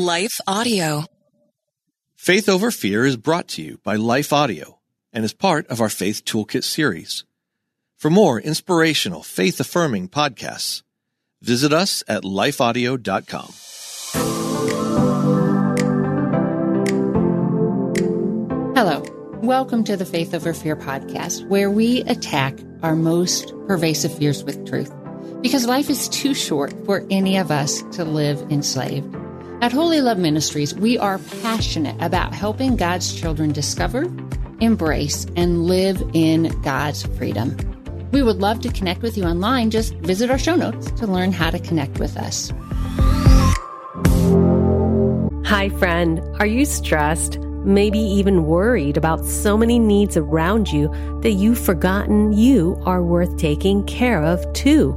Life Audio. Faith Over Fear is brought to you by Life Audio and is part of our Faith Toolkit series. For more inspirational, faith affirming podcasts, visit us at lifeaudio.com. Hello. Welcome to the Faith Over Fear podcast, where we attack our most pervasive fears with truth. Because life is too short for any of us to live enslaved. At Holy Love Ministries, we are passionate about helping God's children discover, embrace, and live in God's freedom. We would love to connect with you online. Just visit our show notes to learn how to connect with us. Hi, friend. Are you stressed? Maybe even worried about so many needs around you that you've forgotten you are worth taking care of too.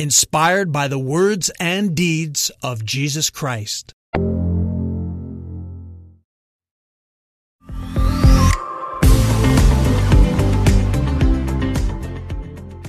inspired by the words and deeds of Jesus Christ.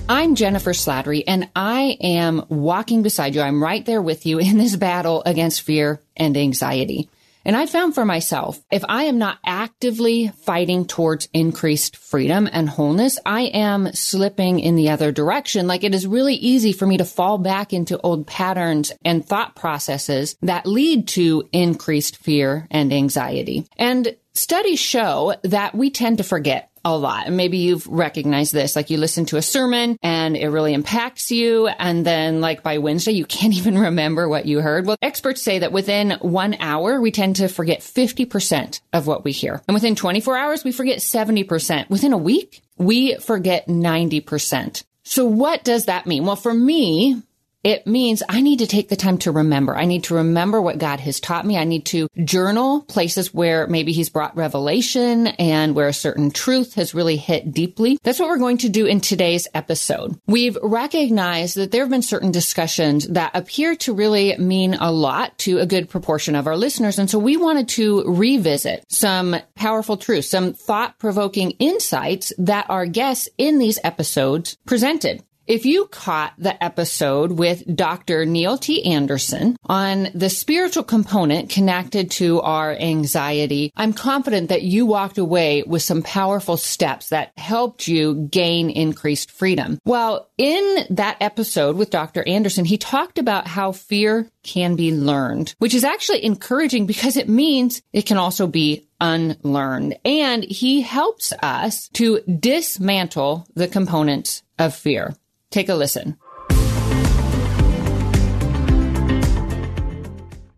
I'm Jennifer Slattery, and I am walking beside you. I'm right there with you in this battle against fear and anxiety. And I found for myself, if I am not actively fighting towards increased freedom and wholeness, I am slipping in the other direction. Like it is really easy for me to fall back into old patterns and thought processes that lead to increased fear and anxiety. And studies show that we tend to forget a lot. And maybe you've recognized this. Like you listen to a sermon and it really impacts you. And then like by Wednesday, you can't even remember what you heard. Well, experts say that within one hour, we tend to forget 50% of what we hear. And within 24 hours, we forget 70%. Within a week, we forget 90%. So what does that mean? Well, for me, it means I need to take the time to remember. I need to remember what God has taught me. I need to journal places where maybe he's brought revelation and where a certain truth has really hit deeply. That's what we're going to do in today's episode. We've recognized that there have been certain discussions that appear to really mean a lot to a good proportion of our listeners. And so we wanted to revisit some powerful truths, some thought provoking insights that our guests in these episodes presented. If you caught the episode with Dr. Neil T. Anderson on the spiritual component connected to our anxiety, I'm confident that you walked away with some powerful steps that helped you gain increased freedom. Well, in that episode with Dr. Anderson, he talked about how fear can be learned, which is actually encouraging because it means it can also be unlearned. And he helps us to dismantle the components of fear. Take a listen.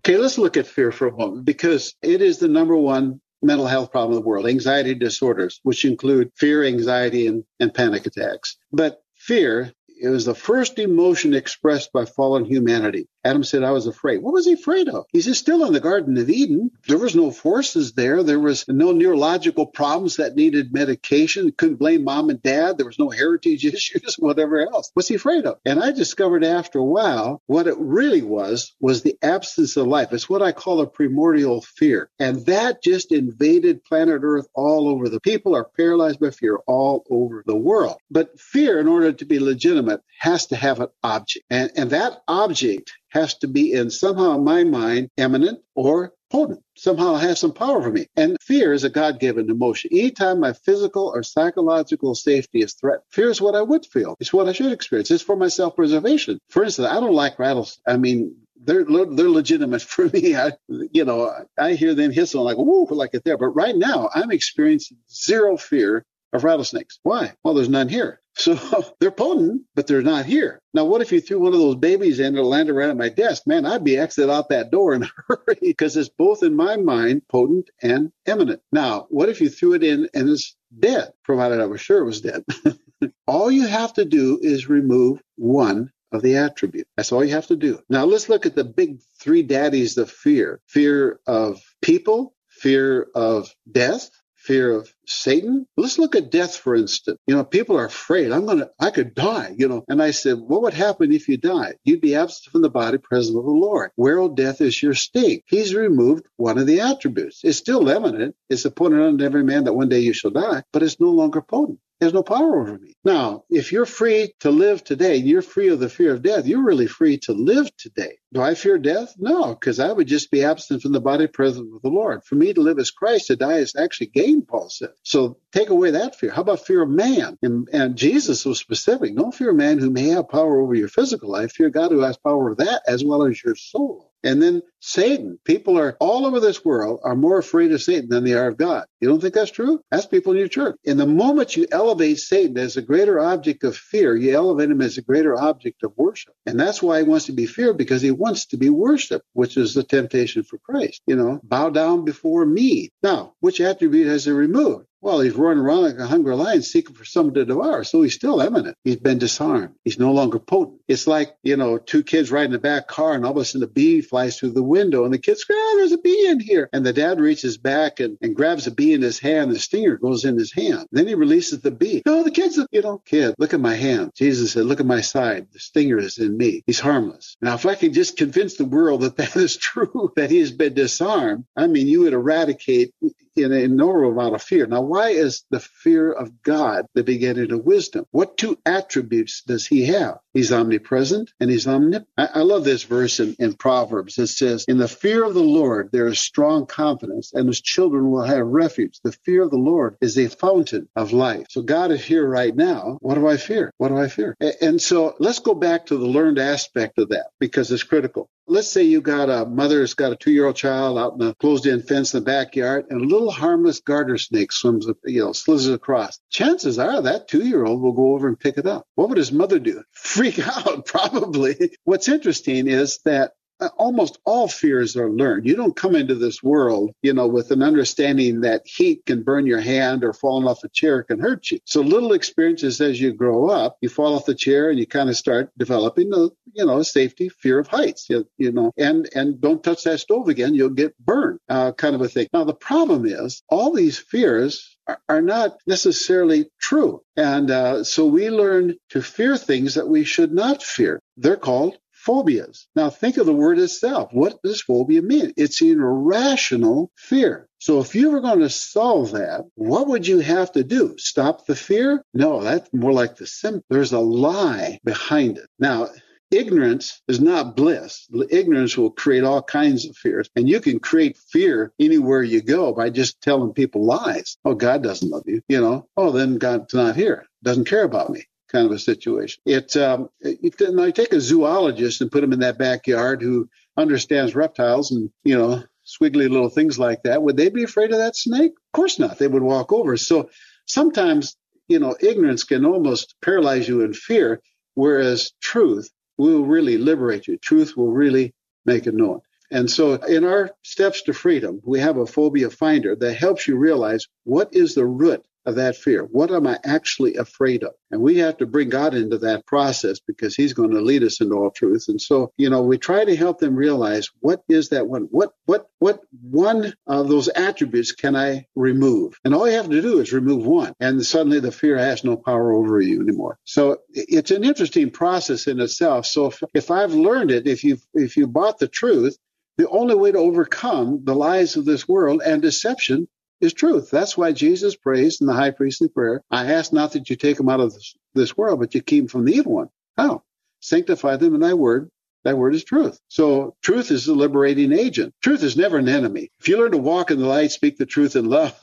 Okay, let's look at fear for a moment because it is the number one mental health problem in the world anxiety disorders, which include fear, anxiety, and, and panic attacks. But fear was the first emotion expressed by fallen humanity. Adam said, I was afraid. What was he afraid of? He's just still in the Garden of Eden. There was no forces there. There was no neurological problems that needed medication. Couldn't blame mom and dad. There was no heritage issues, whatever else. What's he afraid of? And I discovered after a while what it really was, was the absence of life. It's what I call a primordial fear. And that just invaded planet Earth all over. The people are paralyzed by fear all over the world. But fear, in order to be legitimate, has to have an object. And, and that object has to be in somehow in my mind eminent or potent. Somehow has some power for me. And fear is a God given emotion. Anytime my physical or psychological safety is threatened, fear is what I would feel. It's what I should experience. It's for my self preservation. For instance, I don't like rattles. I mean, they're they're legitimate for me. I, you know, I hear them hiss like, "Ooh," like it there. But right now, I'm experiencing zero fear of rattlesnakes. Why? Well, there's none here. So they're potent, but they're not here. Now, what if you threw one of those babies in and landed right at my desk? Man, I'd be exit out that door in a hurry because it's both in my mind potent and imminent. Now, what if you threw it in and it's dead, provided I was sure it was dead? all you have to do is remove one of the attribute. That's all you have to do. Now let's look at the big three daddies of fear. Fear of people, fear of death, fear of Satan. Let's look at death, for instance. You know, people are afraid. I'm going to, I could die, you know. And I said, what would happen if you died? You'd be absent from the body, present with the Lord. Where, O death, is your sting? He's removed one of the attributes. It's still eminent. It's appointed unto every man that one day you shall die, but it's no longer potent has no power over me. Now, if you're free to live today, you're free of the fear of death, you're really free to live today. Do I fear death? No, because I would just be absent from the body present with the Lord. For me to live as Christ, to die is actually gain, Paul said. So take away that fear. How about fear of man? And, and Jesus was specific. Don't fear man who may have power over your physical life. Fear God who has power over that as well as your soul. And then Satan. People are all over this world are more afraid of Satan than they are of God. You don't think that's true? Ask people in your church. In the moment you elevate Satan as a greater object of fear, you elevate him as a greater object of worship. And that's why he wants to be feared because he wants to be worshiped, which is the temptation for Christ. You know, bow down before me. Now, which attribute has he removed? Well, he's running around like a hungry lion seeking for someone to devour. So he's still eminent. He's been disarmed. He's no longer potent. It's like, you know, two kids riding in the back car and all of a sudden a bee flies through the window and the kids scream, oh, there's a bee in here. And the dad reaches back and, and grabs a bee in his hand. The stinger goes in his hand. Then he releases the bee. No, the kid's, you know, kid, look at my hand. Jesus said, look at my side. The stinger is in me. He's harmless. Now, if I could just convince the world that that is true, that he has been disarmed, I mean, you would eradicate in a enormous amount of fear. Now, why is the fear of God the beginning of wisdom? What two attributes does he have? He's omnipresent and he's omnipotent. I, I love this verse in, in Proverbs. It says, In the fear of the Lord, there is strong confidence, and his children will have refuge. The fear of the Lord is a fountain of life. So God is here right now. What do I fear? What do I fear? And so let's go back to the learned aspect of that because it's critical. Let's say you got a mother has got a two year old child out in the closed in fence in the backyard and a little harmless garter snake swims, you know, slithers across. Chances are that two year old will go over and pick it up. What would his mother do? Freak out, probably. What's interesting is that almost all fears are learned. You don't come into this world, you know, with an understanding that heat can burn your hand or falling off a chair can hurt you. So little experiences as you grow up, you fall off the chair and you kind of start developing the, you know, a safety, fear of heights, you, you know, and, and don't touch that stove again. You'll get burned, uh, kind of a thing. Now, the problem is all these fears are, are not necessarily true. And uh, so we learn to fear things that we should not fear. They're called phobias. Now think of the word itself. What does phobia mean? It's an irrational fear. So if you were going to solve that, what would you have to do? Stop the fear? No, that's more like the symptom. There's a lie behind it. Now, ignorance is not bliss. Ignorance will create all kinds of fears. And you can create fear anywhere you go by just telling people lies. Oh, God doesn't love you. You know, oh, then God's not here, doesn't care about me kind of a situation. It, um, it, now you take a zoologist and put him in that backyard who understands reptiles and, you know, squiggly little things like that. Would they be afraid of that snake? Of course not. They would walk over. So sometimes, you know, ignorance can almost paralyze you in fear, whereas truth will really liberate you. Truth will really make it known. And so in our steps to freedom, we have a phobia finder that helps you realize what is the root of that fear. What am I actually afraid of? And we have to bring God into that process because he's going to lead us into all truth. And so, you know, we try to help them realize what is that one? What, what, what one of those attributes can I remove? And all you have to do is remove one. And suddenly the fear has no power over you anymore. So it's an interesting process in itself. So if, if I've learned it, if you've, if you bought the truth, the only way to overcome the lies of this world and deception is truth. That's why Jesus prays in the high priestly prayer, I ask not that you take them out of this, this world, but you keep them from the evil one. How? Sanctify them in thy word. Thy word is truth. So truth is a liberating agent. Truth is never an enemy. If you learn to walk in the light, speak the truth in love,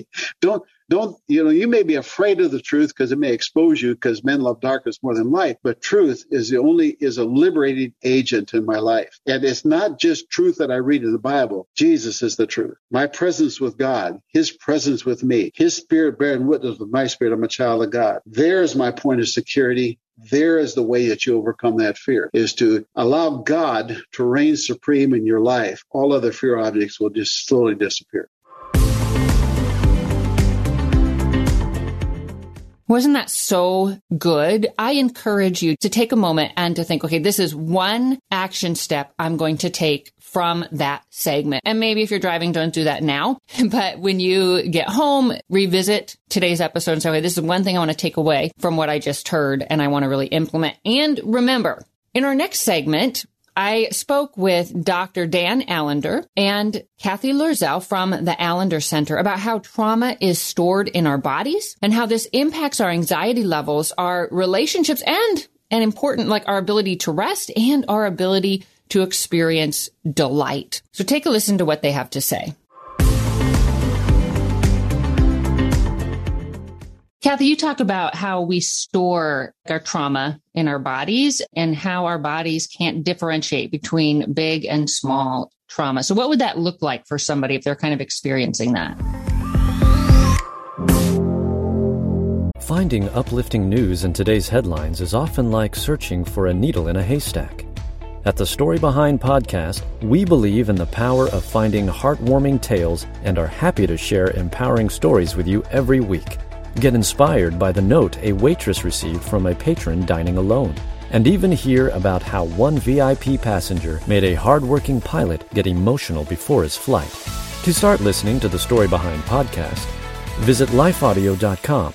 don't don't, you know, you may be afraid of the truth because it may expose you because men love darkness more than light, but truth is the only, is a liberating agent in my life. And it's not just truth that I read in the Bible. Jesus is the truth. My presence with God, his presence with me, his spirit bearing witness with my spirit. I'm a child of God. There's my point of security there is the way that you overcome that fear is to allow God to reign supreme in your life. All other fear objects will just slowly disappear. Wasn't that so good? I encourage you to take a moment and to think, okay, this is one action step I'm going to take from that segment. And maybe if you're driving, don't do that now. But when you get home, revisit today's episode and say, okay, this is one thing I want to take away from what I just heard and I want to really implement. And remember, in our next segment, I spoke with Dr. Dan Allender and Cathy Loerzel from the Allender Center about how trauma is stored in our bodies and how this impacts our anxiety levels, our relationships, and and important like our ability to rest and our ability to experience delight. So take a listen to what they have to say. Cathy, you talk about how we store our trauma in our bodies and how our bodies can't differentiate between big and small trauma. So, what would that look like for somebody if they're kind of experiencing that? Finding uplifting news in today's headlines is often like searching for a needle in a haystack. At the Story Behind podcast, we believe in the power of finding heartwarming tales and are happy to share empowering stories with you every week. Get inspired by the note a waitress received from a patron dining alone. And even hear about how one VIP passenger made a hardworking pilot get emotional before his flight. To start listening to the Story Behind podcast, visit lifeaudio.com.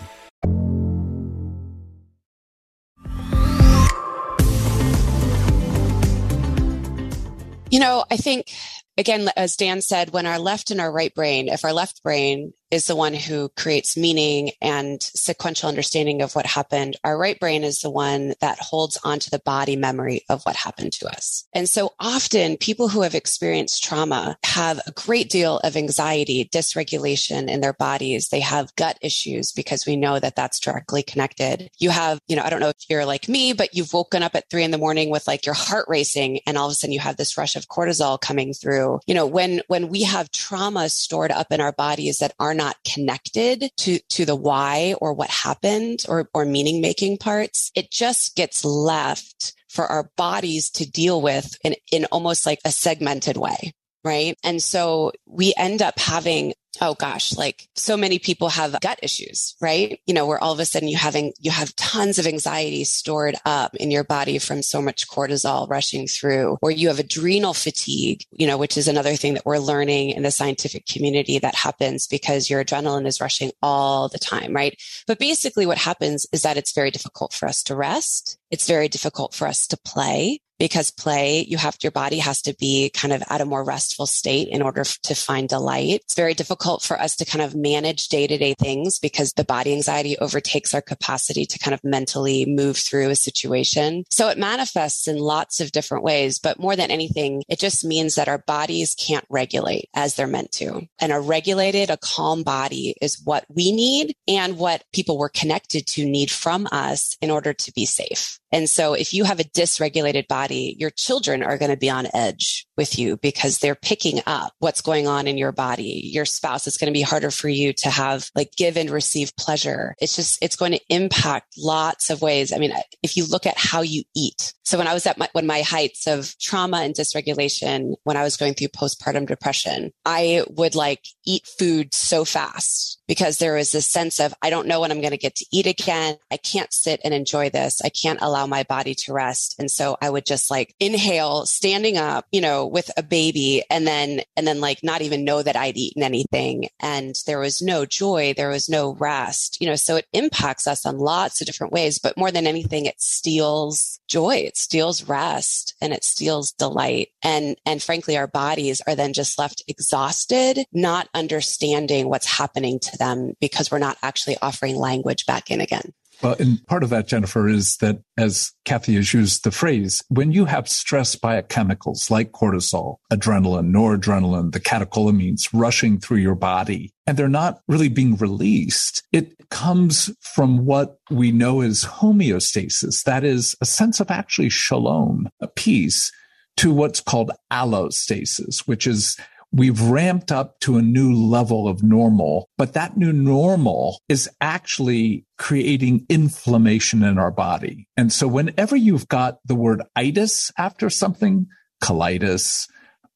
You know, I think again, as Dan said, when our left and our right brain, if our left brain is the one who creates meaning and sequential understanding of what happened. Our right brain is the one that holds onto the body memory of what happened to us. And so often people who have experienced trauma have a great deal of anxiety, dysregulation in their bodies. They have gut issues because we know that that's directly connected. You have, you know, I don't know if you're like me, but you've woken up at three in the morning with like your heart racing and all of a sudden you have this rush of cortisol coming through. You know, when, when we have trauma stored up in our bodies that aren't not connected to, to the why or what happened or, or meaning making parts, it just gets left for our bodies to deal with in, in almost like a segmented way right? And so we end up having oh gosh, like so many people have gut issues, right? You know, where all of a sudden you having, you have tons of anxiety stored up in your body from so much cortisol rushing through, or you have adrenal fatigue, you know, which is another thing that we're learning in the scientific community that happens because your adrenaline is rushing all the time, right? But basically what happens is that it's very difficult for us to rest. It's very difficult for us to play because play, you have, your body has to be kind of at a more restful state in order to find delight. It's very difficult for us to kind of manage day to day things because the body anxiety overtakes our capacity to kind of mentally move through a situation. So it manifests in lots of different ways, but more than anything, it just means that our bodies can't regulate as they're meant to. And a regulated, a calm body is what we need and what people we're connected to need from us in order to be safe. And so if you have a dysregulated body, your children are going to be on edge with you because they're picking up what's going on in your body. Your spouse, is going to be harder for you to have like give and receive pleasure. It's just, it's going to impact lots of ways. I mean, if you look at how you eat. So when I was at my, when my heights of trauma and dysregulation, when I was going through postpartum depression, I would like eat food so fast because there was this sense of, I don't know when I'm going to get to eat again. I can't sit and enjoy this. I can't allow my body to rest. And so I would just like inhale standing up, you know, with a baby and then, and then like not even know that I'd eaten anything. And there was no joy. There was no rest, you know, so it impacts us on lots of different ways. But more than anything, it steals joy. It steals rest and it steals delight. And, and frankly, our bodies are then just left exhausted, not understanding what's happening to them because we're not actually offering language back in again. Well, and part of that, Jennifer, is that as Cathy has used the phrase, when you have stress biochemicals like cortisol, adrenaline, noradrenaline, the catecholamines rushing through your body, and they're not really being released, it comes from what we know as homeostasis. That is a sense of actually shalom, a peace to what's called allostasis, which is we've ramped up to a new level of normal, but that new normal is actually creating inflammation in our body. And so whenever you've got the word itis after something, colitis,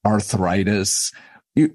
arthritis,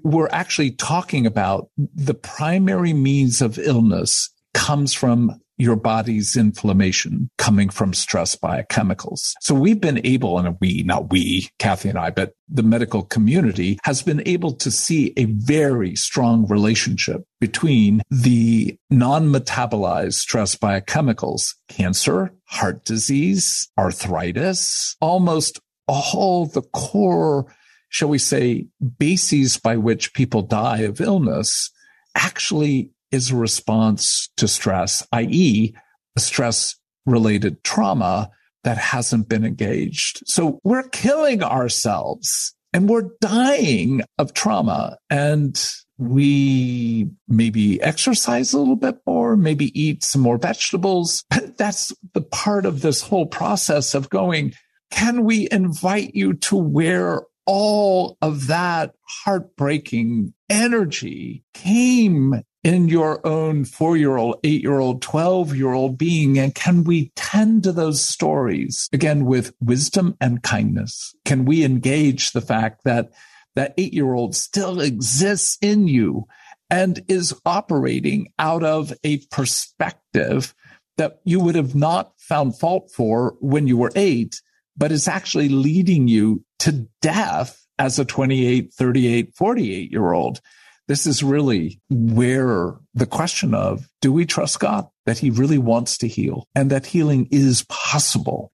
we're actually talking about the primary means of illness comes from your body's inflammation coming from stress biochemicals. So we've been able, and we, not we, Cathy and I, but the medical community has been able to see a very strong relationship between the non-metabolized stress biochemicals, cancer, heart disease, arthritis, almost all the core, shall we say, bases by which people die of illness actually is a response to stress, i.e., a stress related trauma that hasn't been engaged. So we're killing ourselves and we're dying of trauma and we maybe exercise a little bit more, maybe eat some more vegetables. That's the part of this whole process of going, can we invite you to where all of that heartbreaking energy came in your own four year old, eight year old, 12 year old being? And can we tend to those stories again with wisdom and kindness? Can we engage the fact that that eight year old still exists in you and is operating out of a perspective that you would have not found fault for when you were eight, but is actually leading you to death as a 28, 38, 48 year old? This is really where the question of do we trust God that he really wants to heal and that healing is possible?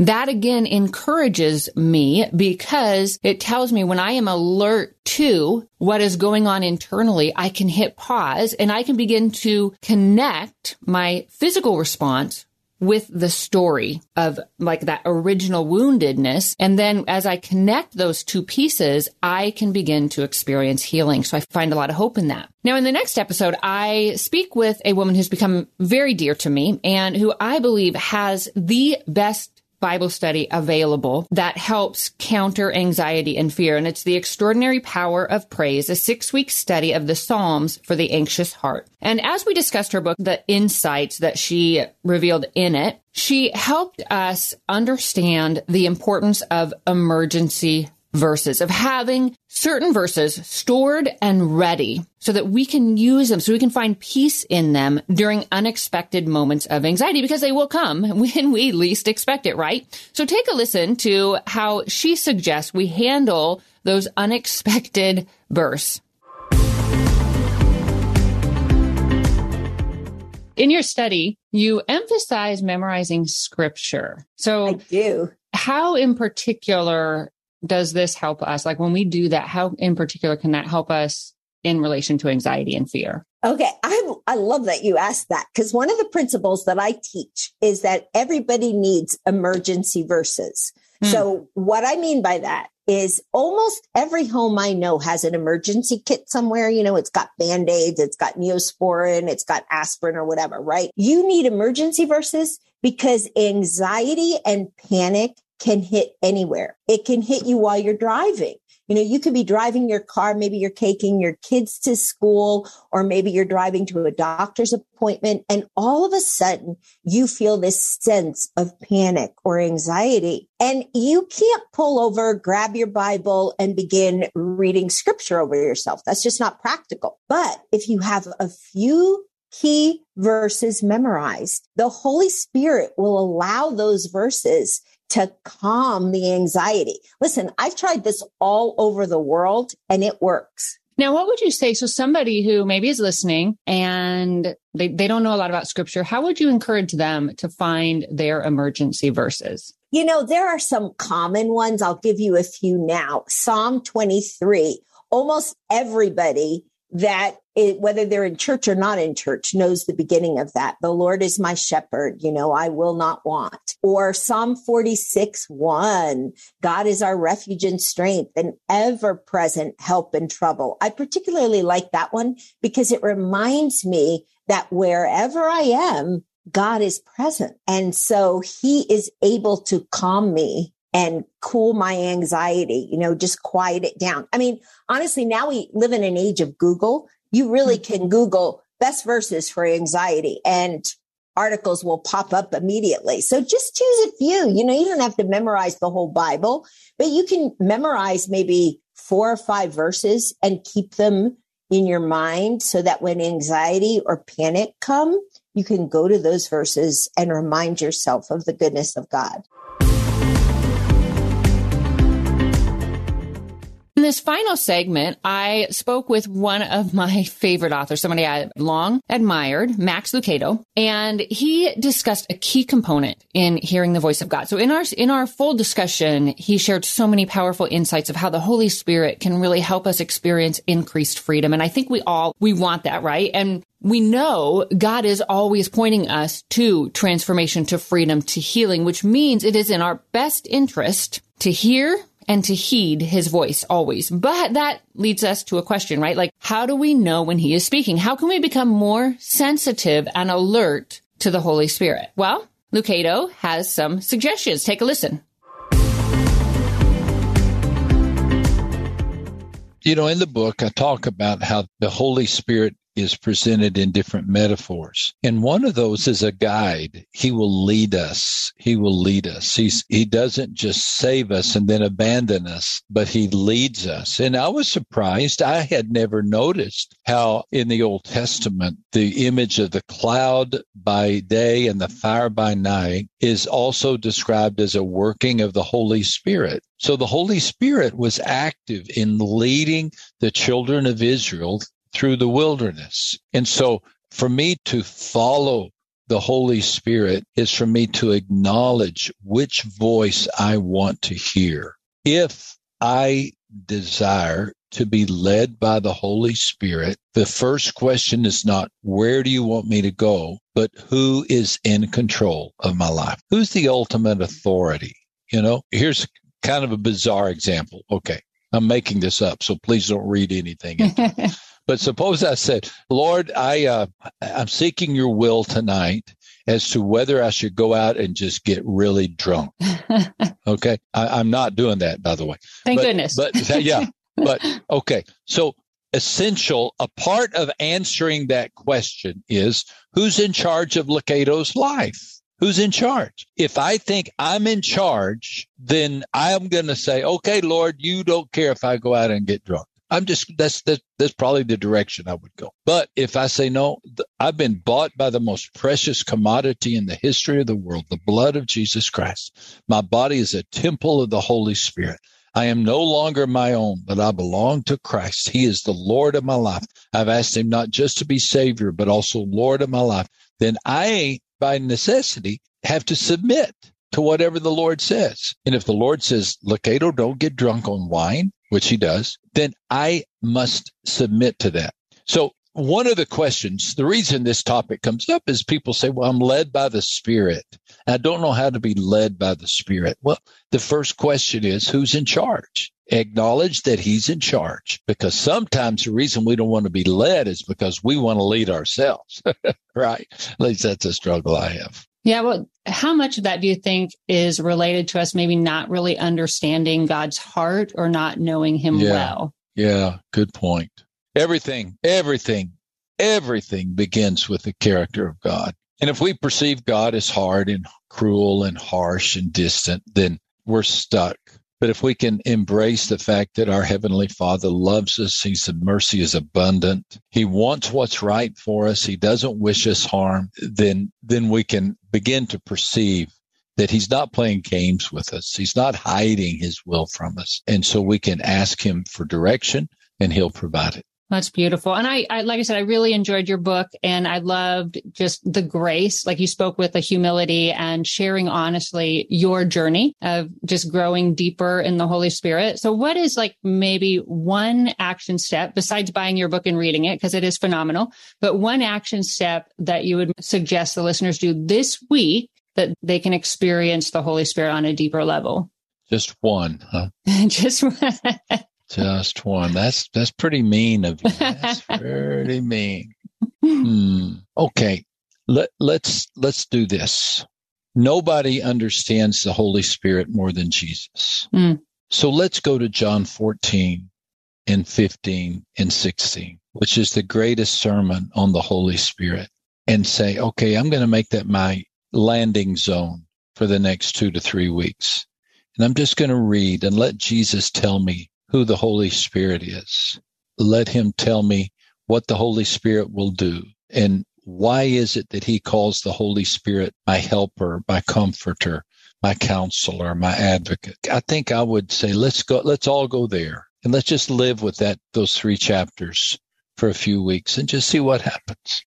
That again encourages me because it tells me when I am alert to what is going on internally, I can hit pause and I can begin to connect my physical response with the story of like that original woundedness. And then as I connect those two pieces, I can begin to experience healing. So I find a lot of hope in that. Now, in the next episode, I speak with a woman who's become very dear to me and who I believe has the best Bible study available that helps counter anxiety and fear. And it's the extraordinary power of praise, a six week study of the Psalms for the anxious heart. And as we discussed her book, the insights that she revealed in it, she helped us understand the importance of emergency verses, of having certain verses stored and ready so that we can use them, so we can find peace in them during unexpected moments of anxiety because they will come when we least expect it, right? So take a listen to how she suggests we handle those unexpected bursts. In your study, you emphasize memorizing scripture. So I do. How in particular does this help us? Like when we do that, how in particular can that help us in relation to anxiety and fear? Okay, I I love that you asked that because one of the principles that I teach is that everybody needs emergency verses. Mm. So what I mean by that is almost every home I know has an emergency kit somewhere. You know, it's got band-aids, it's got neosporin, it's got aspirin or whatever, right? You need emergency verses because anxiety and panic can hit anywhere. It can hit you while you're driving. You know, you could be driving your car. Maybe you're taking your kids to school, or maybe you're driving to a doctor's appointment. And all of a sudden you feel this sense of panic or anxiety. And you can't pull over, grab your Bible and begin reading scripture over yourself. That's just not practical. But if you have a few key verses memorized, the Holy Spirit will allow those verses to calm the anxiety. Listen, I've tried this all over the world and it works. Now, what would you say? So somebody who maybe is listening and they, they don't know a lot about scripture, how would you encourage them to find their emergency verses? You know, there are some common ones. I'll give you a few now. Psalm 23. Almost everybody that it, whether they're in church or not in church knows the beginning of that. The Lord is my shepherd. You know, I will not want. Or Psalm 46, 1, God is our refuge and strength and ever present help in trouble. I particularly like that one because it reminds me that wherever I am, God is present. And so he is able to calm me and cool my anxiety, you know, just quiet it down. I mean, honestly, now we live in an age of Google. You really mm-hmm. can Google best verses for anxiety and articles will pop up immediately. So just choose a few. You know, you don't have to memorize the whole Bible, but you can memorize maybe four or five verses and keep them in your mind so that when anxiety or panic come, you can go to those verses and remind yourself of the goodness of God. In this final segment, I spoke with one of my favorite authors, somebody I long admired, Max Lucado, and he discussed a key component in hearing the voice of God. So in our, in our full discussion, he shared so many powerful insights of how the Holy Spirit can really help us experience increased freedom. And I think we all, we want that, right? And we know God is always pointing us to transformation, to freedom, to healing, which means it is in our best interest to hear and to heed his voice always. But that leads us to a question, right? Like, how do we know when he is speaking? How can we become more sensitive and alert to the Holy Spirit? Well, Lucado has some suggestions. Take a listen. You know, in the book, I talk about how the Holy Spirit is presented in different metaphors. And one of those is a guide. He will lead us. He will lead us. He's, he doesn't just save us and then abandon us, but he leads us. And I was surprised. I had never noticed how in the Old Testament, the image of the cloud by day and the fire by night is also described as a working of the Holy Spirit. So the Holy Spirit was active in leading the children of Israel through the wilderness. And so for me to follow the Holy Spirit is for me to acknowledge which voice I want to hear. If I desire to be led by the Holy Spirit, the first question is not, where do you want me to go? But who is in control of my life? Who's the ultimate authority? You know, here's kind of a bizarre example. Okay. I'm making this up, so please don't read anything. But suppose I said, Lord, I, uh, I'm seeking your will tonight as to whether I should go out and just get really drunk. okay. I, am not doing that, by the way. Thank but, goodness. But yeah, but okay. So essential, a part of answering that question is who's in charge of Lucado's life? Who's in charge? If I think I'm in charge, then I'm going to say, okay, Lord, you don't care if I go out and get drunk. I'm just that's that's, that's probably the direction I would go. But if I say no, I've been bought by the most precious commodity in the history of the world, the blood of Jesus Christ. My body is a temple of the Holy Spirit. I am no longer my own, but I belong to Christ. He is the Lord of my life. I've asked him not just to be Savior, but also Lord of my life. Then I, by necessity, have to submit to whatever the Lord says. And if the Lord says, Lucado, don't get drunk on wine, which he does, then I must submit to that. So one of the questions, the reason this topic comes up is people say, well, I'm led by the Spirit. I don't know how to be led by the Spirit. Well, the first question is who's in charge? Acknowledge that he's in charge because sometimes the reason we don't want to be led is because we want to lead ourselves, right? At least that's a struggle I have. Yeah. Well, how much of that do you think is related to us maybe not really understanding God's heart or not knowing him yeah. well? Yeah. Good point. Everything, everything, everything begins with the character of God. And if we perceive God as hard and cruel and harsh and distant, then we're stuck. But if we can embrace the fact that our Heavenly Father loves us, His mercy is abundant, He wants what's right for us, He doesn't wish us harm, then, then we can begin to perceive that He's not playing games with us. He's not hiding His will from us. And so we can ask Him for direction and He'll provide it. That's beautiful. And I, I, like I said, I really enjoyed your book and I loved just the grace, like you spoke with the humility and sharing honestly your journey of just growing deeper in the Holy Spirit. So what is like maybe one action step besides buying your book and reading it? Cause it is phenomenal, but one action step that you would suggest the listeners do this week that they can experience the Holy Spirit on a deeper level? Just one, huh? just one. Just one. That's that's pretty mean of you. That's pretty mean. Hmm. Okay. Let let's let's do this. Nobody understands the Holy Spirit more than Jesus. Mm. So let's go to John 14 and 15 and 16, which is the greatest sermon on the Holy Spirit and say, okay, I'm going to make that my landing zone for the next two to three weeks. And I'm just going to read and let Jesus tell me who the Holy Spirit is. Let him tell me what the Holy Spirit will do and why is it that he calls the Holy Spirit my helper, my comforter, my counselor, my advocate? I think I would say let's go let's all go there and let's just live with that those three chapters for a few weeks and just see what happens.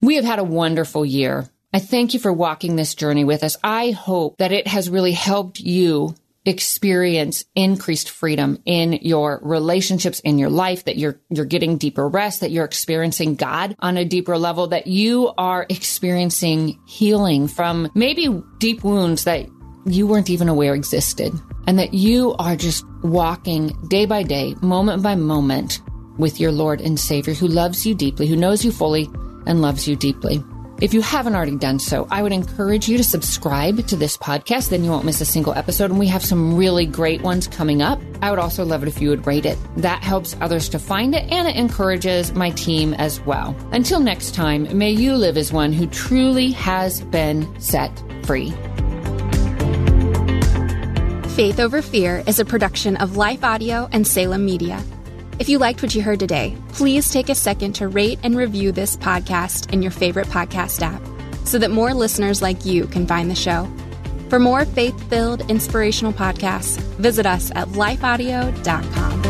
We have had a wonderful year. I thank you for walking this journey with us. I hope that it has really helped you experience increased freedom in your relationships in your life that you're you're getting deeper rest that you're experiencing God on a deeper level that you are experiencing healing from maybe deep wounds that you weren't even aware existed and that you are just walking day by day moment by moment with your Lord and Savior who loves you deeply who knows you fully and loves you deeply if you haven't already done so, I would encourage you to subscribe to this podcast. Then you won't miss a single episode. And we have some really great ones coming up. I would also love it if you would rate it. That helps others to find it and it encourages my team as well. Until next time, may you live as one who truly has been set free. Faith Over Fear is a production of Life Audio and Salem Media. If you liked what you heard today, please take a second to rate and review this podcast in your favorite podcast app so that more listeners like you can find the show. For more faith filled, inspirational podcasts, visit us at lifeaudio.com.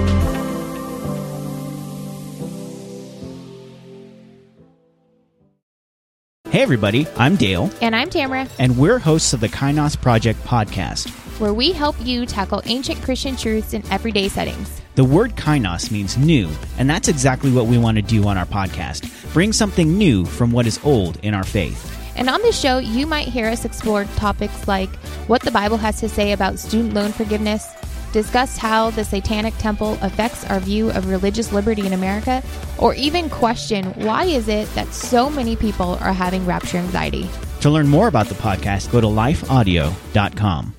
Hey, everybody, I'm Dale. And I'm Tamara. And we're hosts of the Kainos Project podcast, where we help you tackle ancient Christian truths in everyday settings. The word kainos means new, and that's exactly what we want to do on our podcast bring something new from what is old in our faith. And on this show, you might hear us explore topics like what the Bible has to say about student loan forgiveness, discuss how the Satanic Temple affects our view of religious liberty in America, or even question why is it that so many people are having rapture anxiety. To learn more about the podcast, go to lifeaudio.com.